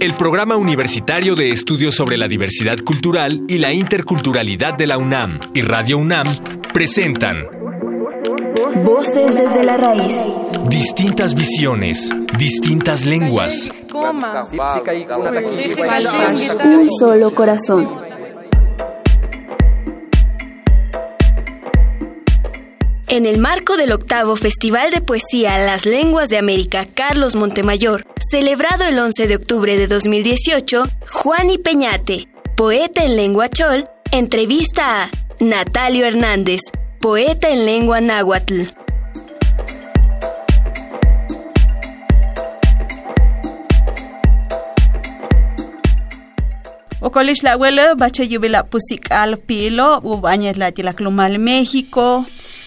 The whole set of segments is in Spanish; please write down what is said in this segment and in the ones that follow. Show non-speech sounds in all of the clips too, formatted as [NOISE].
El Programa Universitario de Estudios sobre la Diversidad Cultural y la Interculturalidad de la UNAM y Radio UNAM presentan Voces desde la raíz. Distintas visiones, distintas lenguas. Un solo corazón. En el marco del octavo Festival de Poesía Las Lenguas de América Carlos Montemayor, celebrado el 11 de octubre de 2018, Juan y Peñate, poeta en lengua chol, entrevista a Natalio Hernández, poeta en lengua náhuatl. Okolish la abuela, bache yubila pusik al pilo, ubañez la tilaklumal México,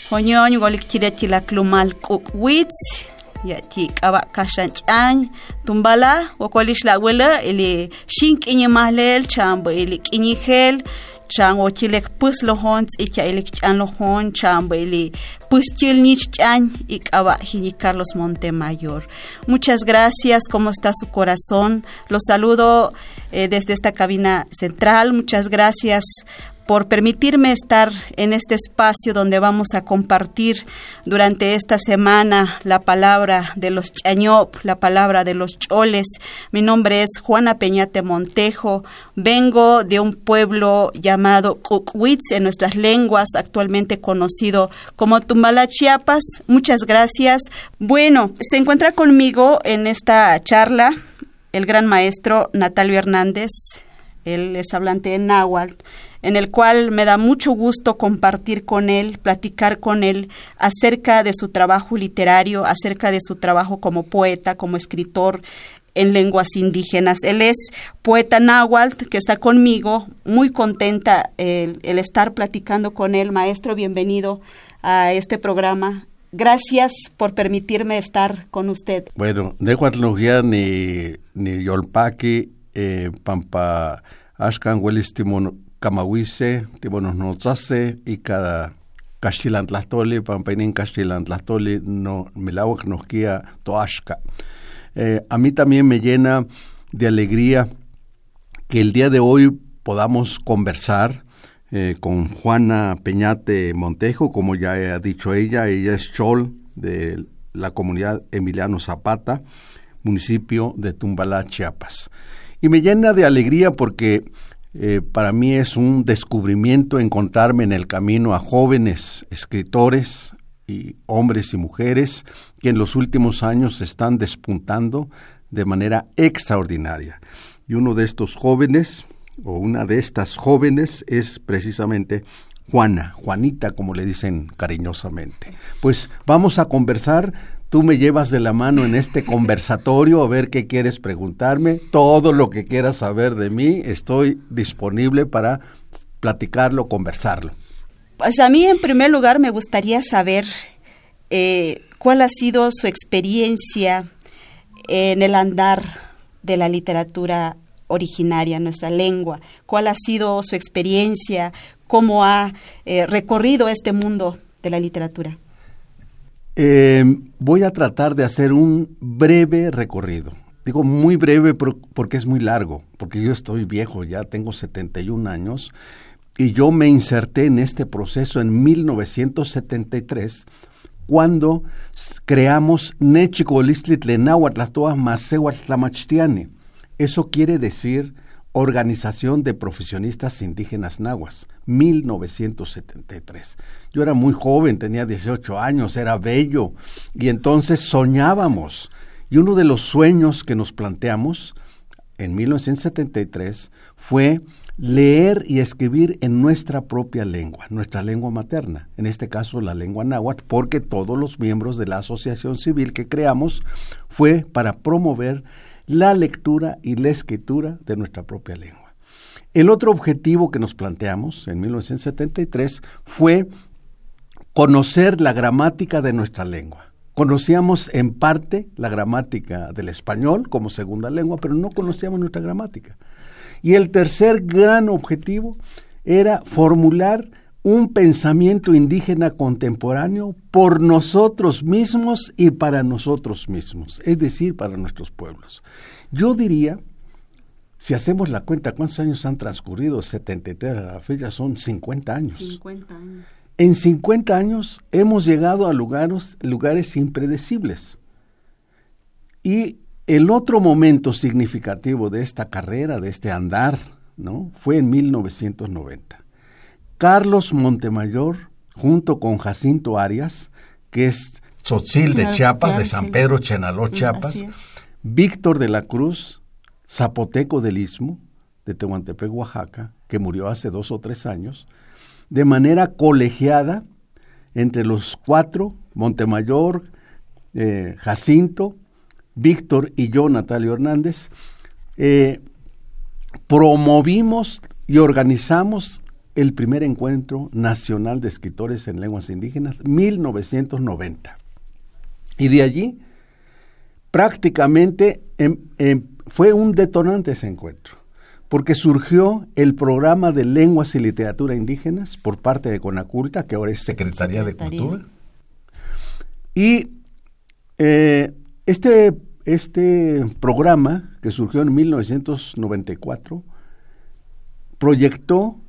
hoñoñ golik chile tilaklumal kukwitz, yati kaba kashan ch'añ, tumbala, okolish la abuela, ili shink iñi mahlel, chambo ili kiñigel, chan ochilek pus lohon tz'ika ilik ch'an lohon chambo ili pus chilnich ch'an y k'aba hini Carlos Montemayor. Muchas gracias, ¿cómo está su corazón? Los saludo eh, desde esta cabina central. Muchas gracias por permitirme estar en este espacio donde vamos a compartir durante esta semana la palabra de los chañop, la palabra de los choles. Mi nombre es Juana Peñate Montejo. Vengo de un pueblo llamado Cucuitz en nuestras lenguas, actualmente conocido como Tumbala, Chiapas. Muchas gracias. Bueno, se encuentra conmigo en esta charla el gran maestro Natalio Hernández. Él es hablante en náhuatl en el cual me da mucho gusto compartir con él, platicar con él acerca de su trabajo literario, acerca de su trabajo como poeta, como escritor en lenguas indígenas. Él es poeta náhuatl que está conmigo, muy contenta el, el estar platicando con él. Maestro, bienvenido a este programa. Gracias por permitirme estar con usted. Bueno, náhuatl ni ni yolpaki eh, pampa ashkan huelis timon Kamahuise, Tibonos y cada Pampainin no, Toashka. Eh, a mí también me llena de alegría que el día de hoy podamos conversar eh, con Juana Peñate Montejo, como ya ha dicho ella, ella es Chol de la comunidad Emiliano Zapata, municipio de Tumbalá, Chiapas. Y me llena de alegría porque eh, para mí es un descubrimiento encontrarme en el camino a jóvenes escritores y hombres y mujeres que en los últimos años están despuntando de manera extraordinaria. Y uno de estos jóvenes, o una de estas jóvenes, es precisamente Juana, Juanita, como le dicen cariñosamente. Pues vamos a conversar Tú me llevas de la mano en este conversatorio a ver qué quieres preguntarme, todo lo que quieras saber de mí, estoy disponible para platicarlo, conversarlo. Pues a mí en primer lugar me gustaría saber eh, cuál ha sido su experiencia en el andar de la literatura originaria, nuestra lengua, cuál ha sido su experiencia, cómo ha eh, recorrido este mundo de la literatura. Eh, voy a tratar de hacer un breve recorrido. Digo muy breve porque es muy largo, porque yo estoy viejo, ya tengo 71 años, y yo me inserté en este proceso en 1973, cuando creamos Eso quiere decir Organización de Profesionistas Indígenas Nahuas, 1973. Yo era muy joven, tenía 18 años, era bello, y entonces soñábamos. Y uno de los sueños que nos planteamos en 1973 fue leer y escribir en nuestra propia lengua, nuestra lengua materna, en este caso la lengua náhuatl, porque todos los miembros de la asociación civil que creamos fue para promover la lectura y la escritura de nuestra propia lengua. El otro objetivo que nos planteamos en 1973 fue conocer la gramática de nuestra lengua. Conocíamos en parte la gramática del español como segunda lengua, pero no conocíamos nuestra gramática. Y el tercer gran objetivo era formular un pensamiento indígena contemporáneo por nosotros mismos y para nosotros mismos, es decir, para nuestros pueblos. Yo diría, si hacemos la cuenta, ¿cuántos años han transcurrido? 73 a la fecha, son 50 años. 50 años. En 50 años hemos llegado a lugares, lugares impredecibles. Y el otro momento significativo de esta carrera, de este andar, ¿no? fue en 1990. Carlos Montemayor, junto con Jacinto Arias, que es Tzotzil de Chiapas, de San Pedro Chenaló, Chiapas, Víctor de la Cruz, zapoteco del Istmo, de Tehuantepec, Oaxaca, que murió hace dos o tres años, de manera colegiada entre los cuatro, Montemayor, eh, Jacinto, Víctor y yo, Natalio Hernández, eh, promovimos y organizamos el primer encuentro nacional de escritores en lenguas indígenas, 1990. Y de allí prácticamente em, em, fue un detonante ese encuentro, porque surgió el programa de lenguas y literatura indígenas por parte de Conaculta, que ahora es Secretaría, de Cultura. Y eh, este, este programa, que surgió en 1994, proyectó,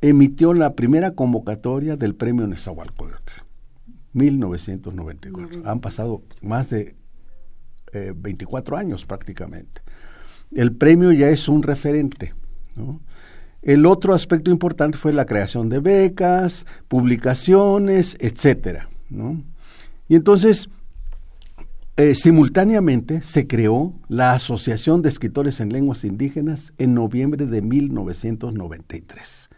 emitió la primera convocatoria del premio Nezahualcóyotl, 1994. Han pasado más de 24 eh, años prácticamente. El premio ya es un referente. El otro aspecto importante fue la creación de becas, publicaciones, etcétera. Y entonces, eh, simultáneamente se creó la Asociación de Escritores en Lenguas Indígenas en noviembre de 1993.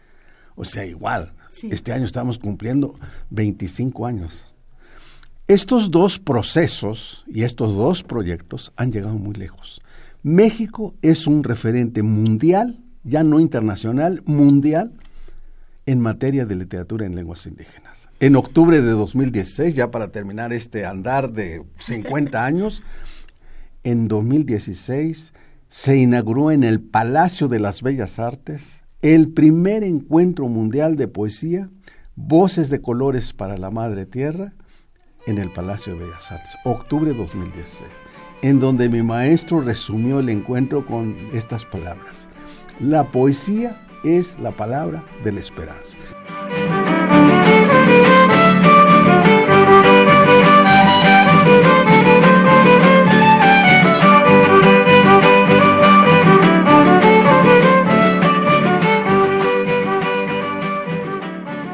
O sea, igual, este año estamos cumpliendo 25 años. Estos dos procesos y estos dos proyectos han llegado muy lejos. México es un referente mundial, ya no internacional, mundial, en materia de literatura en lenguas indígenas. En octubre de 2016, ya para terminar este andar de 50 [LAUGHS] años, en 2016 se inauguró en el Palacio de las Bellas Artes el primer encuentro mundial de poesía, Voces de Colores para la Madre Tierra, en el Palacio de Bellas Artes, octubre de 2016, en donde mi maestro resumió el encuentro con estas palabras. La poesía es la palabra de la esperanza.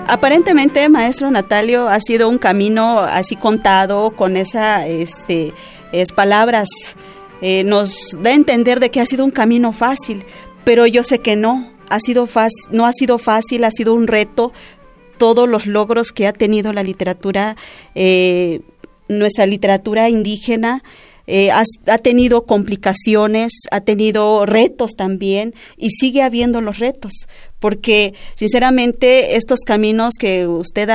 Aparentemente, maestro Natalio, ha sido un camino así contado con esas este, es, palabras. Eh, nos da a entender de que ha sido un camino fácil, pero yo sé que no. Ha sido no ha sido fácil, ha sido un reto. Todos los logros que ha tenido la literatura, eh, nuestra literatura indígena, eh, ha, tenido complicaciones, ha tenido retos también y sigue habiendo los retos, porque sinceramente estos caminos que usted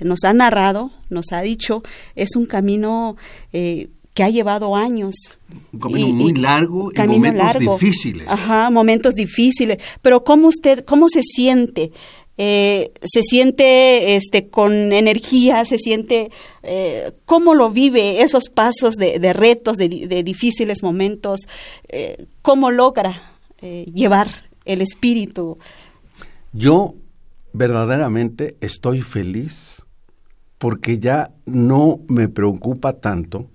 nos ha narrado, nos ha dicho, es un camino eh, que ha llevado años. Un camino muy largo y momentos difíciles. Ajá, momentos difíciles. Pero ¿cómo usted, cómo se siente? Eh, se siente este, con energía, se siente eh, cómo lo vive esos pasos de, retos, de, difíciles momentos, eh, cómo logra llevar el espíritu. Yo verdaderamente estoy feliz porque ya no me preocupa tanto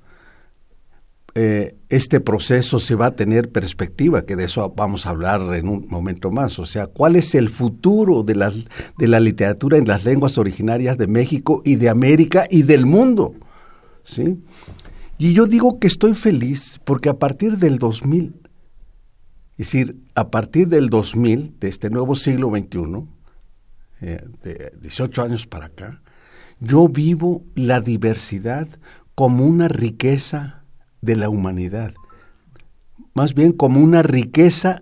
eh, este proceso se va a tener perspectiva, que de eso vamos a hablar en un momento más. O sea, ¿cuál es el futuro de, las, de la literatura en las lenguas originarias de México y de América y del mundo? ¿Sí? Y yo digo que estoy feliz porque a partir del 2000, es decir, a partir del 2000, de este nuevo siglo XXI, eh, de 18 años para acá, yo vivo la diversidad como una riqueza de la humanidad, más bien como una riqueza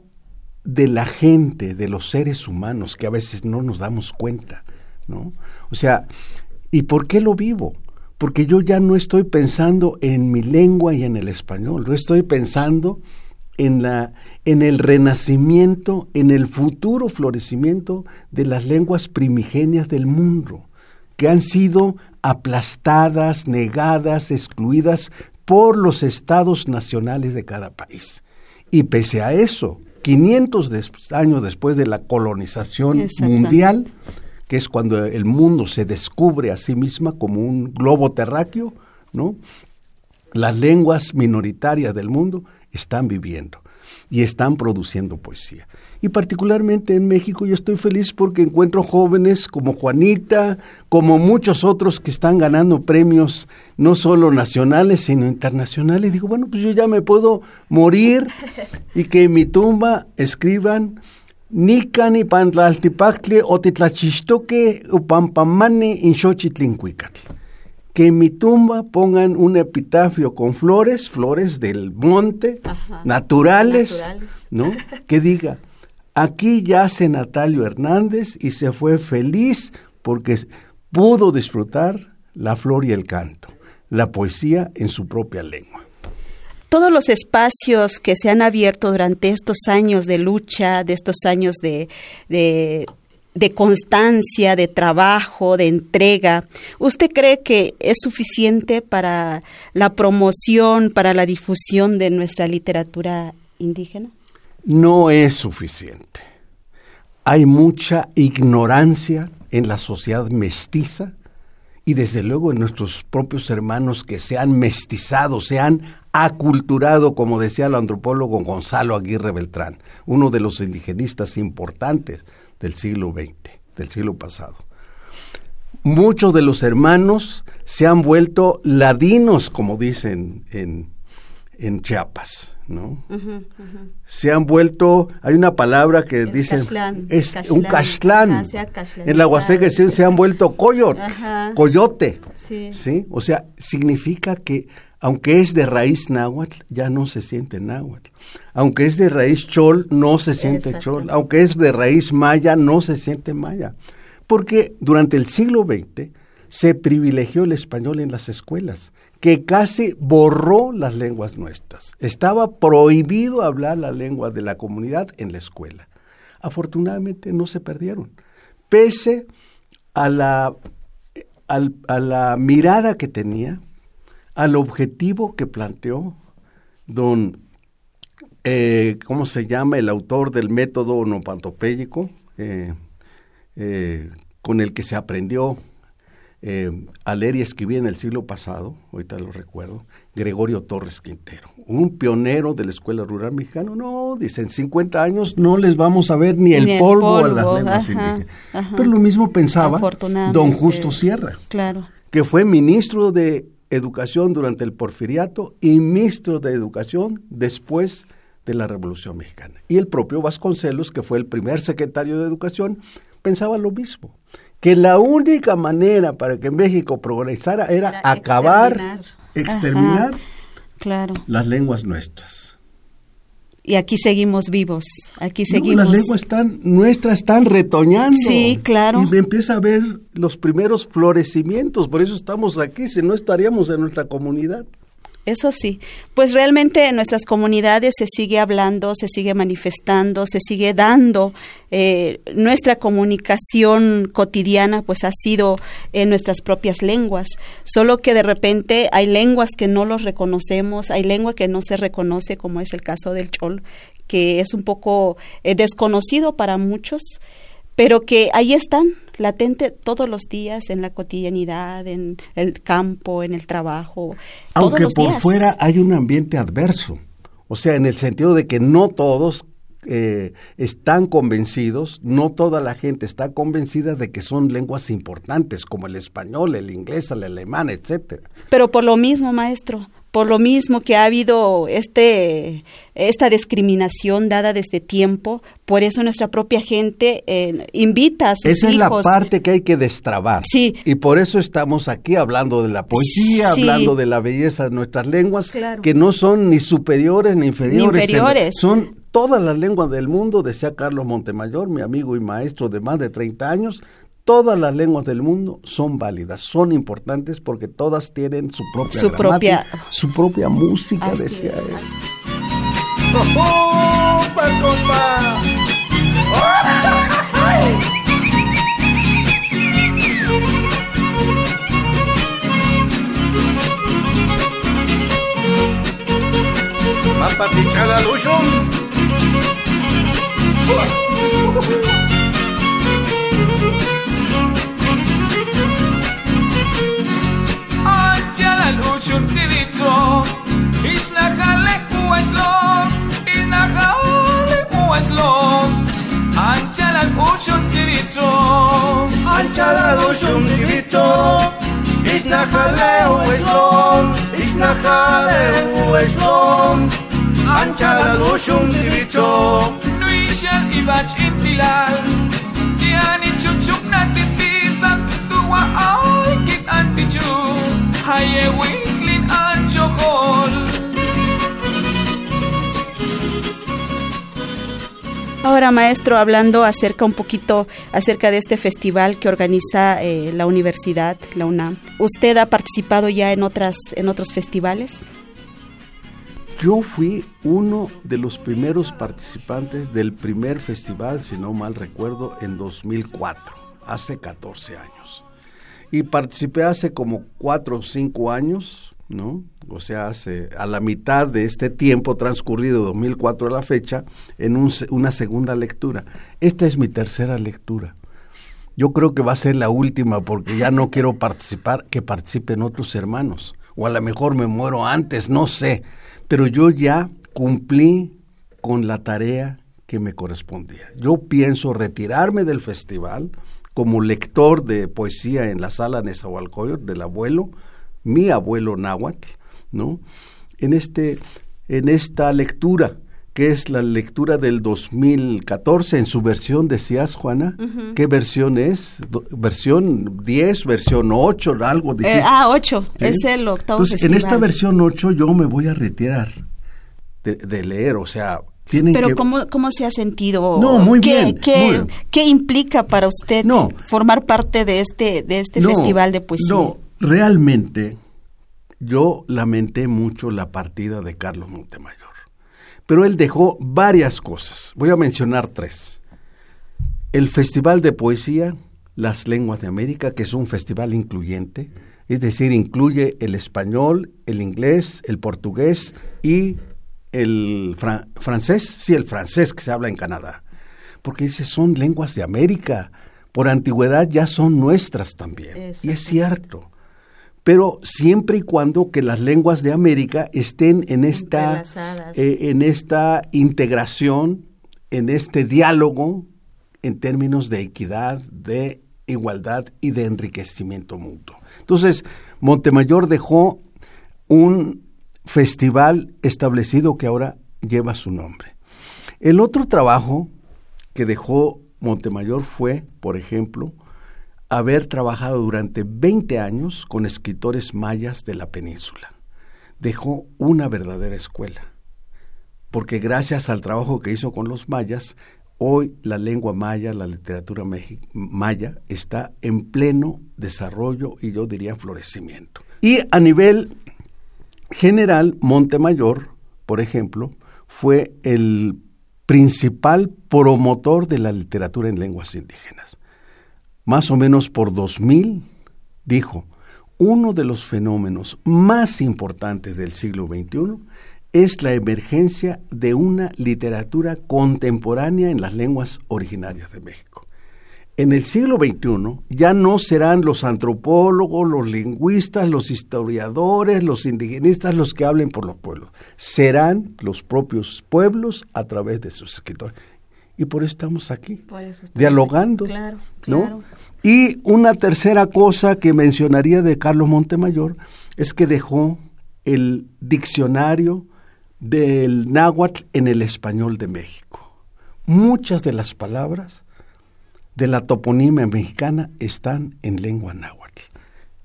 de la gente, de los seres humanos, que a veces no nos damos cuenta, ¿no? O sea, ¿y por qué lo vivo? Porque yo ya no estoy pensando en mi lengua y en el español, yo estoy pensando en, la, en el renacimiento, en el futuro florecimiento de las lenguas primigenias del mundo, que han sido aplastadas, negadas, excluidas por los estados nacionales de cada país. Y pese a eso, 500 años después de la colonización mundial, que es cuando el mundo se descubre a sí misma como un globo terráqueo, ¿no? Las lenguas minoritarias del mundo están viviendo y están produciendo poesía. Y particularmente en México yo estoy feliz porque encuentro jóvenes como Juanita, como muchos otros que están ganando premios no solo nacionales, sino internacionales. Digo, bueno, pues yo ya me puedo morir y que en mi tumba escriban Nika ni pantlaltipacle o titlachistoque upampamani inxochitlincuicatl que en mi tumba pongan un epitafio con flores, flores del monte, naturales, ¿no? Que diga, aquí yace Natalio Hernández y se fue feliz porque pudo disfrutar la flor y el canto, la poesía en su propia lengua todos los espacios que se han abierto durante estos años de lucha, de estos años de, de constancia, de trabajo, de entrega. ¿Usted cree que es suficiente para la promoción, para la difusión de nuestra literatura indígena? No es suficiente. Hay mucha ignorancia en la sociedad mestiza y desde luego en nuestros propios hermanos que se han mestizado, se han aculturado, como decía el antropólogo Gonzalo Aguirre Beltrán, uno de los indigenistas importantes del siglo XX, del siglo pasado. Muchos de los hermanos se han vuelto ladinos, como dicen en, en Chiapas, ¿no? Se han vuelto, hay una palabra que dicen, es un castlán. en la Huasteca se, han vuelto coyote, coyote, sí. O sea, significa que aunque es de raíz náhuatl, ya no se siente náhuatl. Aunque es de raíz chol, no se siente chol. Aunque es de raíz maya, no se siente maya. Porque durante el siglo XX se privilegió el español en las escuelas, que casi borró las lenguas nuestras. Estaba prohibido hablar la lengua de la comunidad en la escuela. Afortunadamente no se perdieron, pese a la, a la mirada que tenía al objetivo que planteó don, eh, ¿cómo se llama? El autor del método onopantopéyico, eh, eh, con el que se aprendió a leer y escribir en el siglo pasado, ahorita lo recuerdo, Gregorio Torres Quintero, un pionero de la Escuela Rural Mexicana. No, dicen, 50 años no les vamos a ver ni, el, polvo a las lenguas indígenas. Pero lo mismo pensaba don Justo Sierra, claro. que fue ministro de educación durante el porfiriato y ministro de educación después de la Revolución Mexicana. Y el propio Vasconcelos, que fue el primer secretario de educación, pensaba lo mismo, que la única manera para que México progresara era, acabar, exterminar, claro. las lenguas nuestras y aquí seguimos vivos, aquí seguimos. las lenguas están, nuestras están retoñando. Sí, claro. Y empieza a ver los primeros florecimientos, por eso estamos aquí, si no estaríamos en nuestra comunidad. Eso sí, pues realmente en nuestras comunidades se sigue hablando, se sigue manifestando, se sigue dando. Eh, nuestra comunicación cotidiana pues ha sido en nuestras propias lenguas, solo que de repente hay lenguas que no los reconocemos, hay lengua que no se reconoce, como es el caso del chol, que es un poco eh, desconocido para muchos, pero que ahí están, latente todos los días en la cotidianidad, en el campo, en el trabajo. Aunque por fuera hay un ambiente adverso, o sea, en el sentido de que no todos eh, están convencidos, no toda la gente está convencida de que son lenguas importantes como el español, el inglés, el alemán, etcétera. Pero por lo mismo, maestro, por lo mismo que ha habido este esta discriminación dada desde tiempo, por eso nuestra propia gente eh, invita a sus Esa es la parte que hay que destrabar. Sí. Y por eso estamos aquí hablando de la poesía, hablando de la belleza de nuestras lenguas, que no son ni superiores ni inferiores. Ni inferiores. Son todas las lenguas del mundo, decía Carlos Montemayor, mi amigo y maestro de más de 30 años, todas las lenguas del mundo son válidas, son importantes porque todas tienen su propia su propia su propia música, decía él. ¡Oh, [LAUGHS] un tirito. Is na jale Is na jale mueslo Anchala Is na jale Is na jale mueslo Anchala ibach intilal Tiani chuchuk na titi Bantua aoy kit antichu Ahora, maestro, hablando acerca un poquito acerca de este festival que organiza eh, la universidad, la UNAM. ¿Usted ha participado ya en otras en otros festivales? Yo fui uno de los primeros participantes del primer festival, si no mal recuerdo, en 2004, hace 14 años. Y participé hace como 4 o 5 años, ¿no? O sea, hace a la mitad de este tiempo transcurrido, 2004 a la fecha, en un, una segunda lectura. Esta es mi tercera lectura. Yo creo que va a ser la última porque ya no quiero participar, que participen otros hermanos. O a lo mejor me muero antes, no sé pero yo ya cumplí con la tarea que me correspondía. Yo pienso retirarme del festival como lector de poesía en la sala Nezahualcóyotl del abuelo, mi abuelo náhuatl, ¿no? En este en esta lectura que es la lectura del 2014 en su versión, decías, Juana. Uh -huh. ¿Qué versión es? ¿Versión 10, versión 8, algo? Eh, ah, 8, ¿Sí? es el octavo Entonces, festival. en esta versión 8 yo me voy a retirar de, de leer, o sea... Tienen Pero que... ¿cómo, ¿cómo se ha sentido? No, muy ¿Qué, bien. ¿qué, muy bien. ¿Qué implica para usted no, formar parte de este, de este no, festival de poesía? No, realmente yo lamenté mucho la partida de Carlos Montemayor pero él dejó varias cosas. Voy a mencionar tres. El Festival de Poesía, Las Lenguas de América, que es un festival incluyente, es decir, incluye el español, el inglés, el portugués y el fran francés, sí, el francés que se habla en Canadá. Porque dice, son lenguas de América, por antigüedad ya son nuestras también. Y es cierto pero siempre y cuando que las lenguas de América estén en esta, eh, en esta integración, en este diálogo en términos de equidad, de igualdad y de enriquecimiento mutuo. Entonces, Montemayor dejó un festival establecido que ahora lleva su nombre. El otro trabajo que dejó Montemayor fue, por ejemplo, haber trabajado durante 20 años con escritores mayas de la península. Dejó una verdadera escuela, porque gracias al trabajo que hizo con los mayas, hoy la lengua maya, la literatura maya, está en pleno desarrollo y yo diría florecimiento. Y a nivel general, Montemayor, por ejemplo, fue el principal promotor de la literatura en lenguas indígenas más o menos por 2000, dijo, uno de los fenómenos más importantes del siglo XXI es la emergencia de una literatura contemporánea en las lenguas originarias de México. En el siglo XXI ya no serán los antropólogos, los lingüistas, los historiadores, los indigenistas los que hablen por los pueblos. Serán los propios pueblos a través de sus escritores. Y por eso estamos aquí, eso estamos dialogando. Aquí. Claro, ¿no? Y una tercera cosa que mencionaría de Carlos Montemayor es que dejó el diccionario del náhuatl en el español de México. Muchas de las palabras de la toponimia mexicana están en lengua náhuatl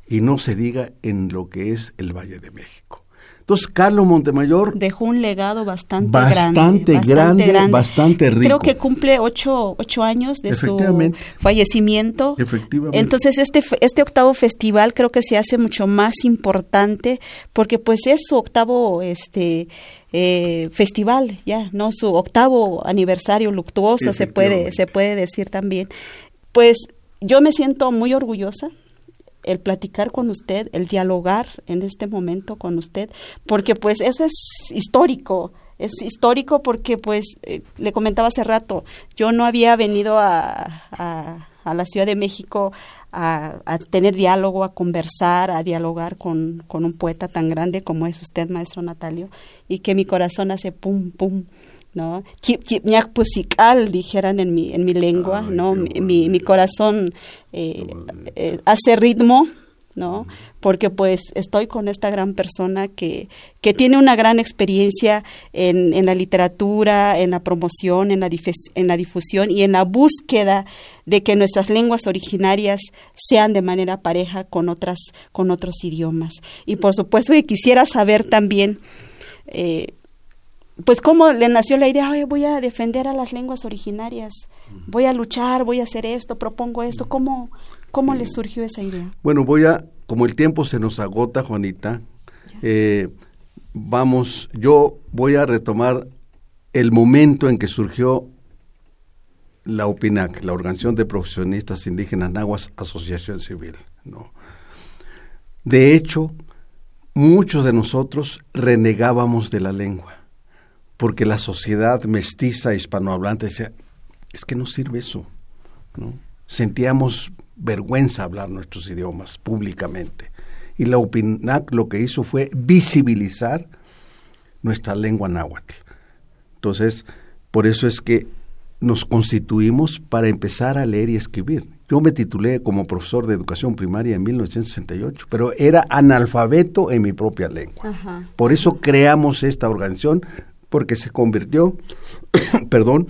y no se diga en lo que es el Valle de México. Entonces, Carlos Montemayor... Dejó un legado bastante, bastante grande, bastante, rico. Creo que cumple ocho, ocho años de su fallecimiento. Efectivamente. Entonces, este, este octavo festival creo que se hace mucho más importante porque pues es su octavo este eh, festival, ya, ¿no? Su octavo aniversario luctuoso, se puede, se puede decir también. Pues yo me siento muy orgullosa el platicar con usted, el dialogar en este momento con usted, porque pues eso es histórico, es histórico porque pues eh, le comentaba hace rato, yo no había venido a, a, la Ciudad de México a, a, tener diálogo, a conversar, a dialogar con, con un poeta tan grande como es usted, maestro Natalio, y que mi corazón hace pum, pum, ¿no? dijeran en mi, en mi lengua, ¿no? Mi, mi, corazón eh, eh, hace ritmo, ¿no? Porque pues estoy con esta gran persona que, que tiene una gran experiencia en, en la literatura, en la promoción, en la, en la difusión y en la búsqueda de que nuestras lenguas originarias sean de manera pareja con otras, con otros idiomas. Y por supuesto que quisiera saber también eh, pues cómo le nació la idea, voy a defender a las lenguas originarias, voy a luchar, voy a hacer esto, propongo esto, ¿cómo, cómo le surgió esa idea? Bueno, voy a, como el tiempo se nos agota, Juanita, eh, vamos, yo voy a retomar el momento en que surgió la OPINAC, la Organización de Profesionistas Indígenas Nahuas Asociación Civil. ¿no? De hecho, muchos de nosotros renegábamos de la lengua porque la sociedad mestiza hispanohablante decía, es que no sirve eso. ¿no? Sentíamos vergüenza hablar nuestros idiomas públicamente. Y la UPINAC lo que hizo fue visibilizar nuestra lengua náhuatl. Entonces, por eso es que nos constituimos para empezar a leer y escribir. Yo me titulé como profesor de educación primaria en 1968, pero era analfabeto en mi propia lengua. Por eso creamos esta organización porque se convirtió, [COUGHS] perdón,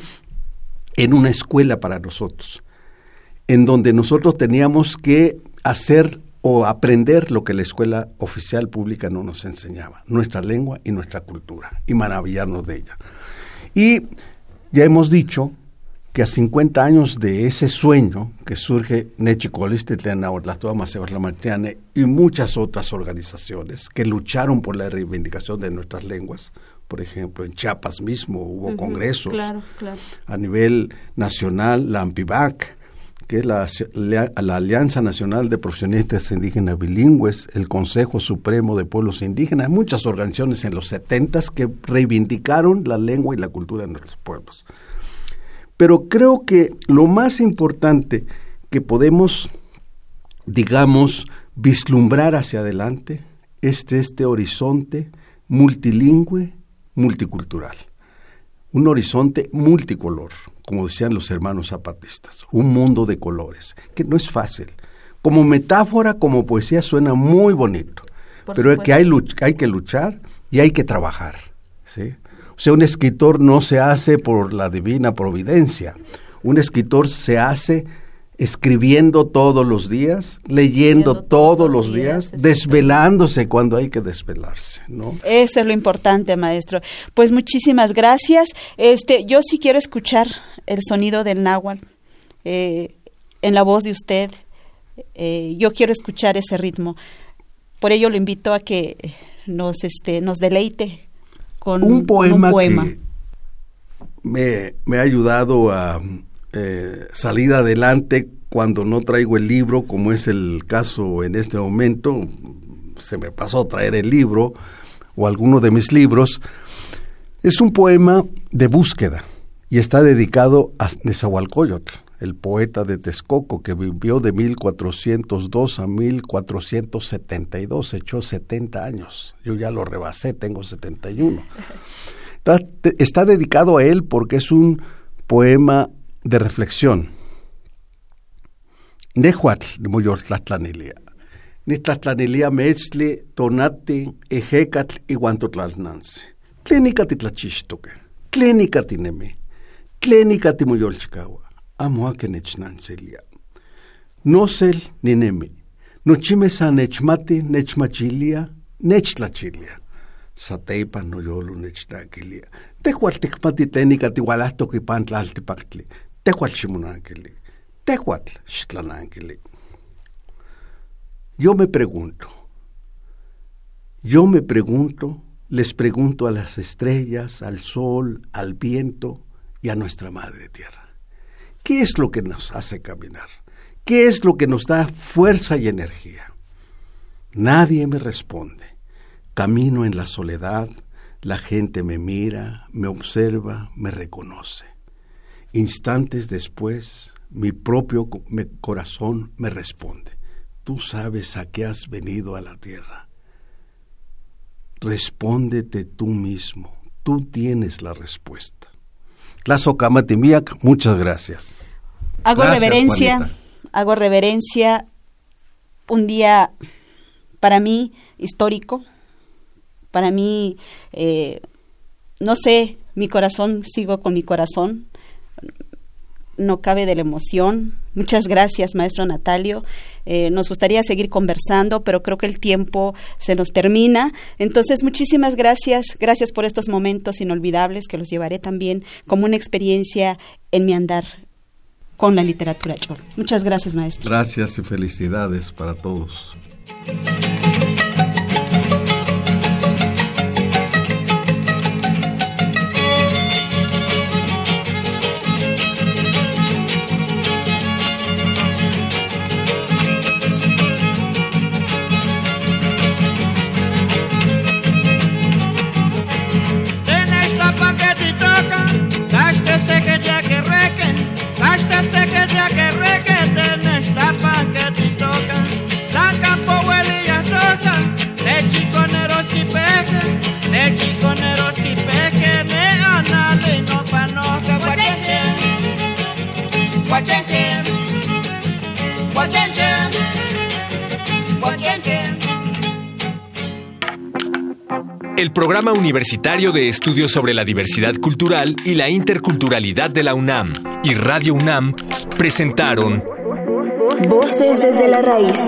en una escuela para nosotros, en donde nosotros teníamos que hacer o aprender lo que la escuela oficial pública no nos enseñaba, nuestra lengua y nuestra cultura, y maravillarnos de ella. Y ya hemos dicho que a 50 años de ese sueño que surge y muchas otras organizaciones que lucharon por la reivindicación de nuestras lenguas, por ejemplo, en Chiapas mismo hubo congresos a nivel nacional, la AMPIVAC, que es la, la, Alianza Nacional de Profesionistas Indígenas Bilingües, el Consejo Supremo de Pueblos Indígenas, muchas organizaciones en los 70 que reivindicaron la lengua y la cultura de nuestros pueblos. Pero creo que lo más importante que podemos, digamos, vislumbrar hacia adelante es este horizonte multilingüe multicultural, un horizonte multicolor, como decían los hermanos zapatistas, un mundo de colores, que no es fácil. Como metáfora, como poesía suena muy bonito, pero es que hay, hay que luchar y hay que trabajar. ¿sí? O sea, un escritor no se hace por la divina providencia, un escritor se hace escribiendo todos los días, leyendo todos, los días, desvelándose cuando hay que desvelarse, ¿no? Eso es lo importante, maestro. Pues muchísimas gracias. Este, yo sí quiero escuchar el sonido del náhuatl eh, en la voz de usted. Eh, yo quiero escuchar ese ritmo. Por ello lo invito a que nos, este, nos deleite con un poema, Que me, me ha ayudado a eh, salir adelante cuando no traigo el libro, como es el caso en este momento, se me pasó a traer el libro o alguno de mis libros, es un poema de búsqueda y está dedicado a Nezahualcóyotl, el poeta de Texcoco que vivió de 1402 a 1472, echó 70 años. Yo ya lo rebasé, tengo 71. [LAUGHS] Está, está dedicado a él porque es un poema de reflexión. Nehuatl moyoltlatlanilia. Nitlatlanilia metzli tonati ejecatl iguantotlalnansi. Tlenica titlachixtoque. Tlenica tinemi. Tlenica timoyolchikawa. Amo ake nechnanchelia. Nosel ninemi. Nochime sa nechmati nechmachilia nechtlachilia. sateipan no yolo nechnaquilia. Tehual tikpati tenica tihualasto kipan Tehual ximonanquili. Tehual xitlananquili. Yo me pregunto, yo me pregunto, les pregunto a las estrellas, al sol, al viento y a nuestra Madre Tierra. ¿Qué es lo que nos hace caminar? ¿Qué es lo que nos da fuerza y energía? Nadie me responde. Camino en la soledad, la gente me mira, me observa, me reconoce. Instantes después, mi propio corazón me responde. Tú sabes a qué has venido a la tierra. Respóndete tú mismo. Tú tienes la respuesta. Tlazo Kamatimiak, muchas gracias. Hago reverencia, hago reverencia. Un día para mí histórico, para mí, eh, no sé, mi corazón, sigo con mi corazón, no cabe de la emoción. Muchas gracias, maestro Natalio. Eh, nos gustaría seguir conversando, pero creo que el tiempo se nos termina. Entonces, muchísimas gracias. Gracias por estos momentos inolvidables que los llevaré también como una experiencia en mi andar con la literatura. Muchas gracias, maestro. Gracias y felicidades para todos. El Programa Universitario de Estudios sobre la Diversidad Cultural y la Interculturalidad de la UNAM y Radio UNAM presentaron Voces desde la Raíz